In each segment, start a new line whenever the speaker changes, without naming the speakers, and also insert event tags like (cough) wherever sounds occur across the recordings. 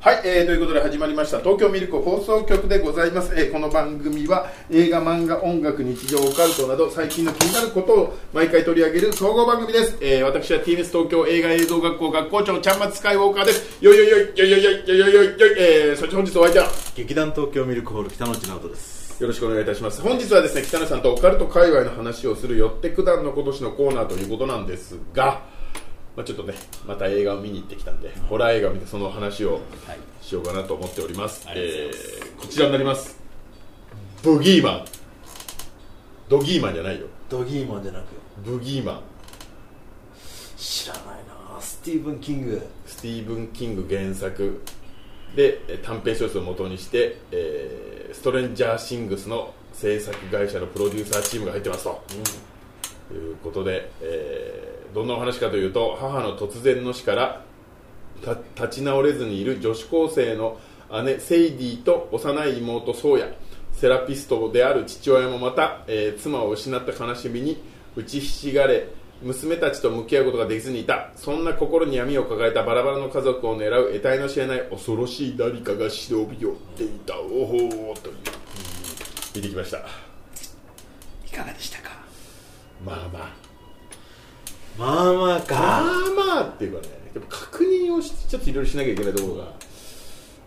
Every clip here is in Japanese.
はい、えー、ということで始まりました。東京ミルク放送局でございます、えーこの番組は映画漫画音楽日常オカルトなど最近の気になることを毎回取り上げる総合番組です、えー私は TBS 東京映画映像学校学校長ちゃんまつスカイウォーカーです。よいよいよいよいよいよいよいよいよいよいえー、そして本日お相手は
劇団東京ミルクホール北野内直人です。
よろしくお願いいたします。本日はですね北野さんとオカルト界隈の話をするよって九段の今年のコーナーということなんですが、まあ、ちょっとねまた映画を見に行ってきたんで、ホラー映画を見てその話を
はい。
しようかなと思っております、
ありがとうござい
えーこちらになります。ブギーマン。ドギーマンじゃないよ。
ドギーマンじゃなく。
ブギーマン。
知らないな。スティーブン・キング。
スティーブン・キング原作。でえー短編小説を元にして、えーストレンジャー・シングスの制作会社のプロデューサーチームが入ってますと、ということで、えーどんなお話かというと母の突然の死からた立ち直れずにいる女子高生の姉セイディと幼い妹ソーヤ。セラピストである父親もまた、えー妻を失った悲しみに打ちひしがれ娘たちと向き合うことができずにいた。そんな心に闇を抱えたバラバラの家族を狙う得体の知れない恐ろしい誰かが忍び寄っていた。おほーという。見てきました。
いかがでしたか？
まあまあ
まあまあか。
まあまあっていうかねでも確認をしちょっといろいろしなきゃいけないところが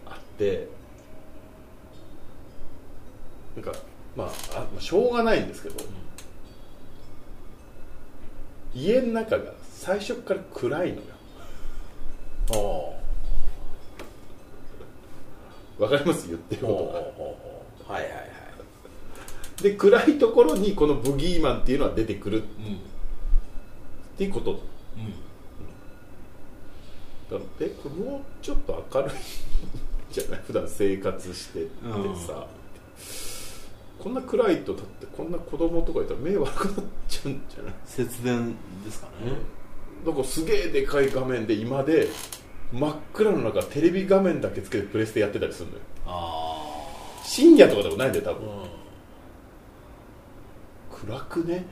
あってなんかまああまあしょうがないんですけど、家の中が最初から暗いのよ。
お
わかります？言ってる
お
ことが。
はいはいはい。
で暗いところにこのブギーマンっていうのは出てくる。っ
うん
ていうこと。
うん。
だからえこれもうちょっと明るいじゃない？(laughs) 普段生活してってさ、こんな暗いとだってこんな子供とかいたら目悪くなっちゃうんじゃない？
節電ですかね。
なんかすげえでかい画面で今で真っ暗の中テレビ画面だけつけてプレステやってたりするのよ。
あ
深夜とかでもないんだよ多
あ
分、暗くね？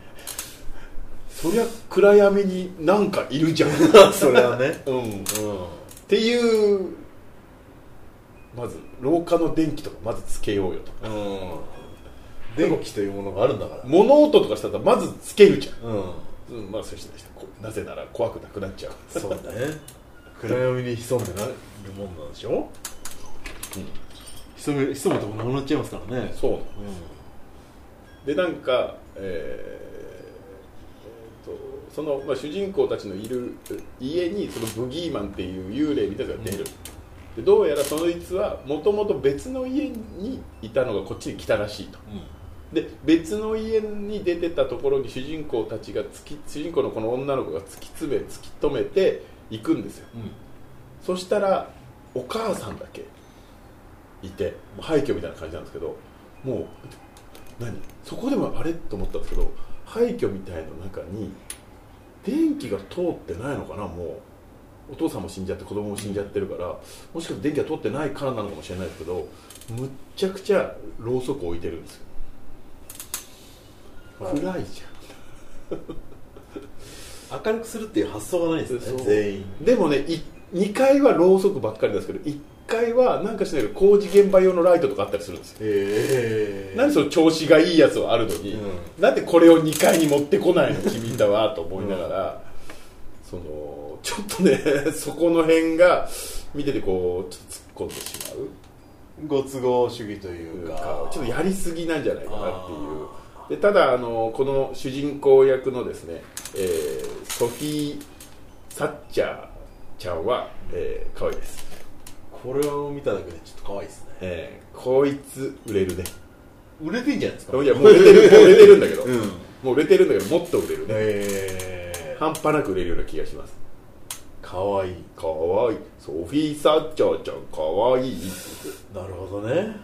そりゃ暗闇になんかいるじゃん。
う (laughs) んそれはね。
うん。っ
うん
ていうまず廊下の電気とかまずつけようよとか。
うん。電気というものがあるんだから。
物音とかしたらまずつけるじゃ
うん。
ん、うん、まあそしてなぜなら怖くなくなっちゃう。
そうだね。(laughs) 暗闇に潜んでなるもんなんでしょ？潜む潜むとこなくなっちゃいますからね。
そう。
う
でなんかえーえーとその、まあ、主人公たちのいる家にそのブギーマンっていう幽霊みたいなのが出る、でどうやらそいつはもともと別の家にいたのがこっちに来たらしいと。
ん。
で別の家に出てたところに主人公たちが突き主人公のこの女の子が突き詰め突き止めて行くんですよ。
うん。
そしたらお母さんだけいて廃墟みたいな感じなんですけどもう何？そこでもあれ？と思ったんですけど廃墟みたいな中に電気が通ってないのかなもう。お父さんも死んじゃって子供も死んじゃってるからもしかして電気が通ってないからなのかもしれないですけどむっちゃくちゃろうそく置いてるんですよ。
はい。
暗いじ (laughs)
明るくするっていう発想がないです
そう。
ね全員。
ゃんでもねい2階はろうそくばっかりですけど1階はなんかしないけど工事現場用のライトとかあったりするんですよ。
へえ
なんでその調子がいいやつはあるのに、
う
なんでこれを2階に持ってこないの君だわと思いながら、そのちょっとね (laughs) そこの辺が見ててこうちょっと突っ込んでしまう。
ご都合主義とい
う
か。
ちょっとやりすぎなんじゃないかなっていう。でただあのこの主人公役のですね、えーソフィー・サッチャーちゃんは、えー、可愛いです、
これを見ただけでちょっと可愛いですね。
えーこいつ売れるね。
売れてんじゃないですか？
いやもう売れてるもう売れてるんだけど、(laughs)
うん。
もう売れてるんだけどもっと売れるね。
へえ。
半端なく売れるような気がします。
可愛い。
かわい。いソフィー・サッチャーちゃんかわい。い
なるほどね。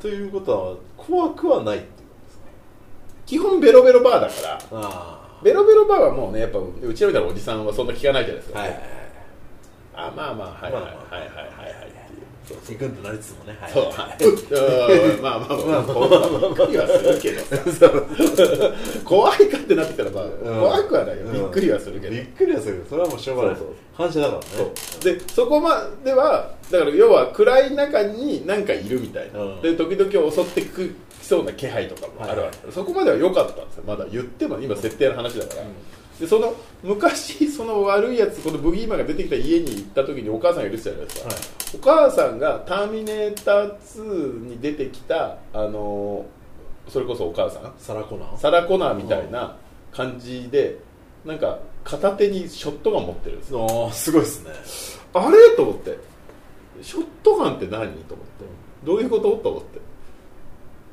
ということは怖くはないっていう
基本ベロベロバーだから。
あ
ベロベロバーはもうねやっぱうちらみたいなおじさんはそんな聞かないじゃないですか、
はいはいはい
あまあまあはいはいはいはいはいはいってい。う
行くんとなりつつもねはい。
そう。う (laughs) んまあまあまあまあびっくりはするけどさ怖いかってなってきたらまあ怖くはないよびっくりはするけど
びっくりはするそれはもうしょうがない
そうそう
反射だからね
そうでそこまではだから要は暗い中に何かいるみたいな、
うん
で時々襲ってきそうな気配とかもあるわけ、そこまでは良かったんですよまだ言っても今設定の話だから、でその昔その悪いやつこのブギーマンが出てきた家に行った時にお母さんがいるじゃないですか、
はい
お母さんが「ターミネーター2」に出てきたあのーそれこそお母さん
サラコナン
サラ・コナーみたいな感じでなんか片手にショットガン持ってるんですよ。
ああすごいですね。
あれ？と思って。ショットガンって何？と思って。どういうこと？と思って。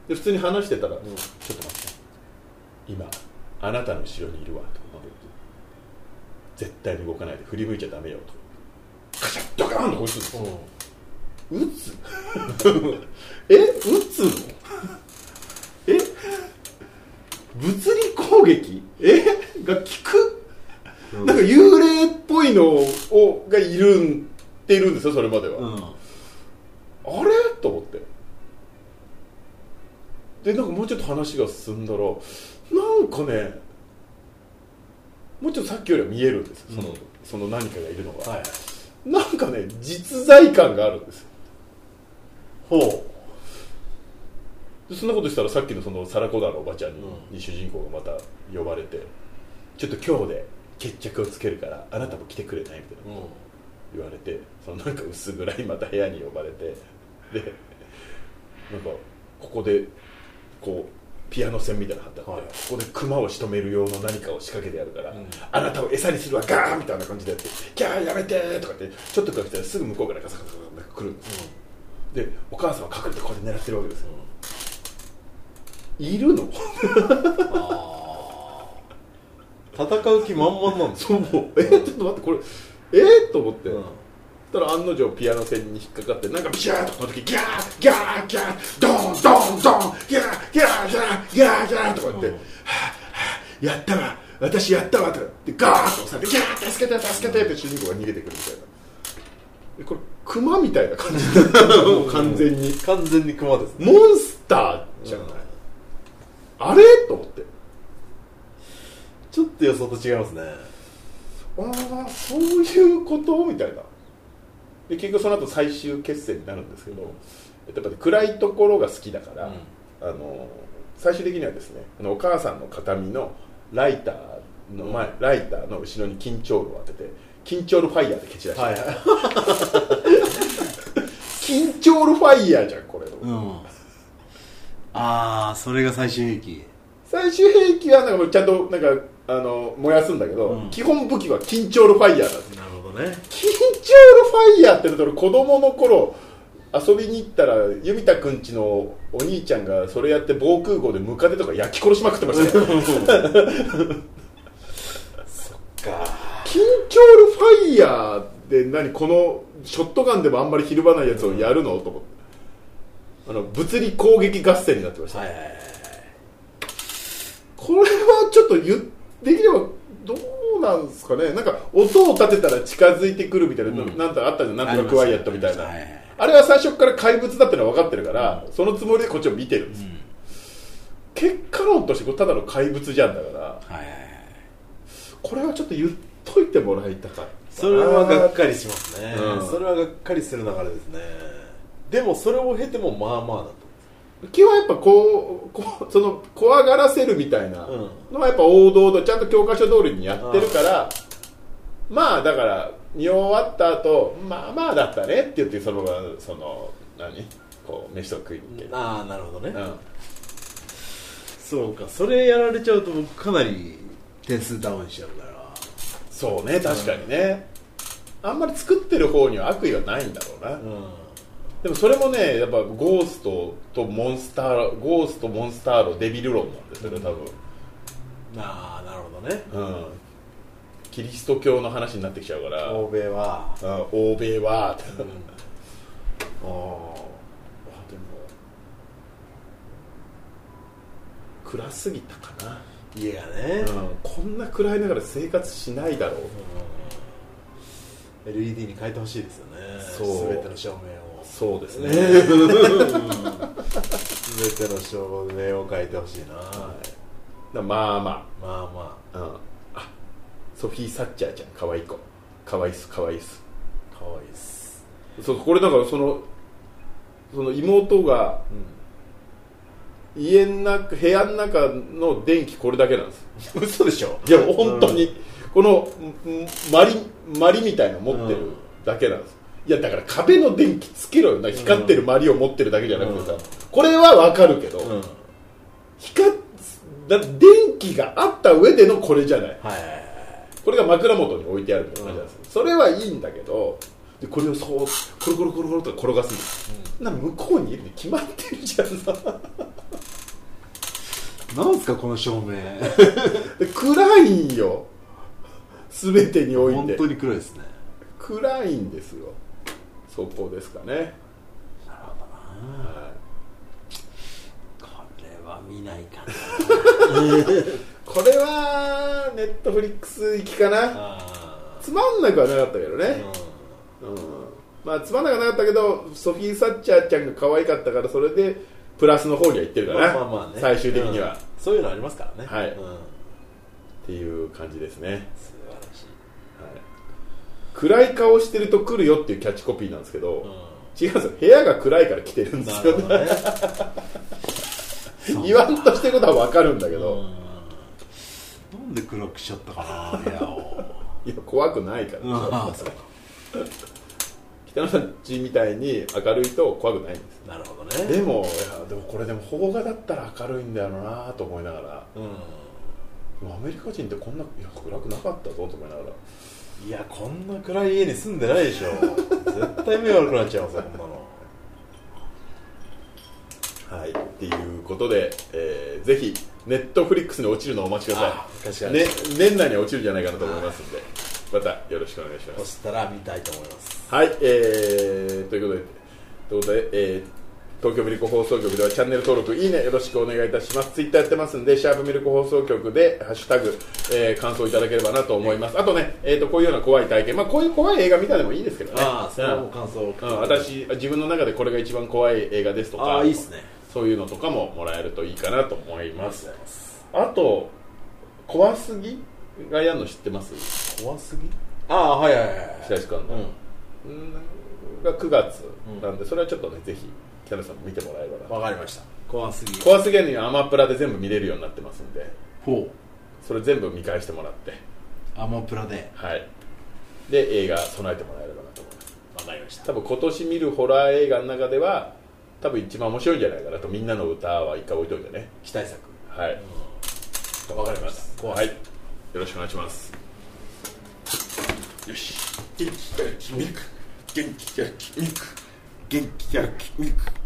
で普通に話してたら、ちょっと待って。今あなたの後ろにいるわと。か絶対に動かないで振り向いちゃダメよと。カシャッドカーンとこいつですよ撃つ？(laughs) え？撃つの？え？物理攻撃？え？が効く？なんか幽霊っぽいのをがいるんっているんですよそれまでは、
うん。
あれ？と思って。でなんかもうちょっと話が進んだらなんかねもうちょっとさっきよりは見えるんですよ。その,、
うん。
その何かがいるのが、
はい。
なんかね実在感があるんですよ。
ほ
でそんなことしたらさっきのそのサラコダのおばちゃんに,、
うん。
に主人公がまた呼ばれてちょっと今日で決着をつけるからあなたも来てくれない？みたいな
う、うん、
言われてそのなんか薄暗いまた部屋に呼ばれて。でなんかここでこうピアノ線みたいなの貼ってあって、
はい
ここで熊を仕留める用の何かを仕掛けてやるから、
うん
あなたを餌にするわガーンみたいな感じでやって「キャーやめて!」とかってちょっと来たらすぐ向こうからガサガサガサ来るんですよでお母さんは隠れてこうやって狙ってるわけですよ、いるの
戦う気満々なんです
そうえちょっと待ってこれえー、と思って、
うん
たら案の定ピアノ線に引っかかってなんかビシャーッとこの時ギャーギャーギャードンドンドンギャーギャーギャーギャーギャーとか言って、はあはあやったわ私やったわとかってガーッと押されてギャー助けて助けてって主人公が逃げてくるみたいなでこれクマみたいな感じになってるもう完全に
完全に熊ですね
モンスターじゃない、あれと思って
ちょっと予想と違いますね
ああそういうことみたいなで結局その後最終決戦になるんですけどやっぱり暗いところが好きだから、あの最終的にはですねあのお母さんの形見のライターの前、ライターの後ろに緊張ルを当てて緊張ルファイヤーで蹴散らして、
はい
緊張ルファイヤーじゃんこれ、
うん。ああそれが最終兵器。
最終兵器はなんかちゃんとなんかあの燃やすんだけど、
うん。
基本武器は緊張ルファイヤーなんです
なるほどね。
緊張ルファイヤーって子供の頃遊びに行ったらユミタくんちのお兄ちゃんがそれやって防空壕でムカデとか焼き殺しまくってましたよ緊張
か
ルファイヤーで何このショットガンでもあんまりひるばないやつをやるのと思って。あの物理攻撃合戦になってました、
はいはいはい
これはちょっと言っできればどうなんですかね？なんか音を立てたら近づいてくるみたいな、
うん。
なんかあったじゃん？なんとかクワイエットみたいな。あ,、
はい。
れは最初から怪物だってのは分かってるから、そのつもりでこっちを見てるんです、
うん。
結果論としてただの怪物じゃんだから
はいはいはい。
これはちょっと言っといてもらいたかった
それはがっかりしますね、
うん。
それはがっかりする流れですね。でもそれを経てもまあまあだと
基本はやっぱこうこうその怖がらせるみたいな
うん。
のはやっぱ王道でちゃんと教科書通りにやってるからまあだから見終わった後まあまあだったねって言ってそのその何？こう飯とか食いに行ける、
ああなるほどね、
うん。
そうかそれやられちゃうと僕かなり点数ダウンしちゃうから。
そうね確かにね、あんまり作ってる方には悪意はないんだろうな、
う
でもそれもねやっぱゴーストとモンスターゴーストモンスターのデビル論なんですよね多分。
んああなるほどね。
うん。キリスト教の話になってきちゃうから。
欧米は、
あ欧米は。って、
うん。
あー。あでも。暗すぎたかな、
家がね、
うん、こんな暗いながら生活しないだろう。
LED に変えてほしいですよね
そう
全ての照明を
そうですね、
全ての照明を変えてほしいな、
だまあま
まあま
あ、うん、あソフィー・サッチャーちゃん。可愛い子。可愛いっす。可愛いっす。
あ可愛いです。
そうこれだからそのその妹が家の中部屋の中の電気これだけなんです。
嘘でしょ？
いや本当に、このんマリマリみたいなの持ってるだけなんです、いやだから壁の電気つけろよな。光ってるマリを持ってるだけじゃなくてさ、
うん。
これはわかるけど、
うん、はい
光っだ電気があった上でのこれじゃない。
はいはい
これが枕元に置いてあるみたいな感じなんです、それはいいんだけどでこれをそうコロコロコロコロと転がすんです、な向こうにいるに決まってるじゃんさ
なんすかこの照明
で暗いんよ全てにおいて
本当に暗いですね
暗いんですよそこですかね、
なるほどな。
は
これは見ない。かな
いこれはネットフリックス行きかな。
あ
つまんなくはなかったけど
ー
ね、うん。まあつまんなくはなかったけどソフィー・サッチャーちゃんが可愛かったからそれでプラスの方には行ってるかな、
まあまあまあね。
最終的には、
うん。
っ
そういうのありますからね。
はい。
うん。
ていう感じですね、暗い顔してると来るよっていうキャッチコピーなんですけど、
う
違うんですよ。部屋が暗いから来てるんですよ
ね。
言わんとしてることは分かるんだけど、
うん。なんで黒くしちゃったかな部屋を。
いや怖くないから、北野さんちみたいに明るいと怖くないんです。
なるほどね。
でもいやでもこれでも邦画だったら明るいんだよなと思いながら。
うん。
アメリカ人ってこんないや暗くなかったぞと思いながら
いやこんな暗い家に住んでないでしょ。絶対目悪くなっちゃうわ (laughs) そんなの。
はいっていうことで、えーぜひネットフリックスに落ちるのをお待ちくださ
あ確か
い、
に。
ね、年内に落ちるんじゃないかなと思いますんで。またよろしくお願いします。
そしたら見たいと思います。
はい、えー、ということで、ということで、えー東京ミルク放送局ではチャンネル登録、いいねよろしくお願いいたします。ツイッターやってますんで、シャープミルク放送局で、ハッシュタグ、えー感想いただければなと思います。あとね、えー、とこういうような怖い体験、まあ、こういう怖い映画見たでもいいですけどね。
ああそれはもう
うん
感想を
うん私、自分の中でこれが一番怖い映画ですとか、
ああいいっすね
そういうのとかももらえるといいかなと思います。
す
あと、怖すぎがやるの知ってます？
怖すぎ？ああはいはいはい
白石君の。うんが9月なんで、それはちょっとねぜひ北野さんも見てもらえればな。
わかりました。怖すぎ
怖すぎるにはアマプラで全部見れるようになってますんで。
ほう。
それ全部見返してもらって。
アマプラで。
はい。で映画備えてもらえればなと思います。
わかりました。
多分今年見るホラー映画の中では多分一番面白いんじゃないかなとみんなの歌は一回置いといてね。
期待作。
はい。
わかりました怖
はい。いよろしくお願いします。よし。元気元気キャラキミルク元気キャラキミルク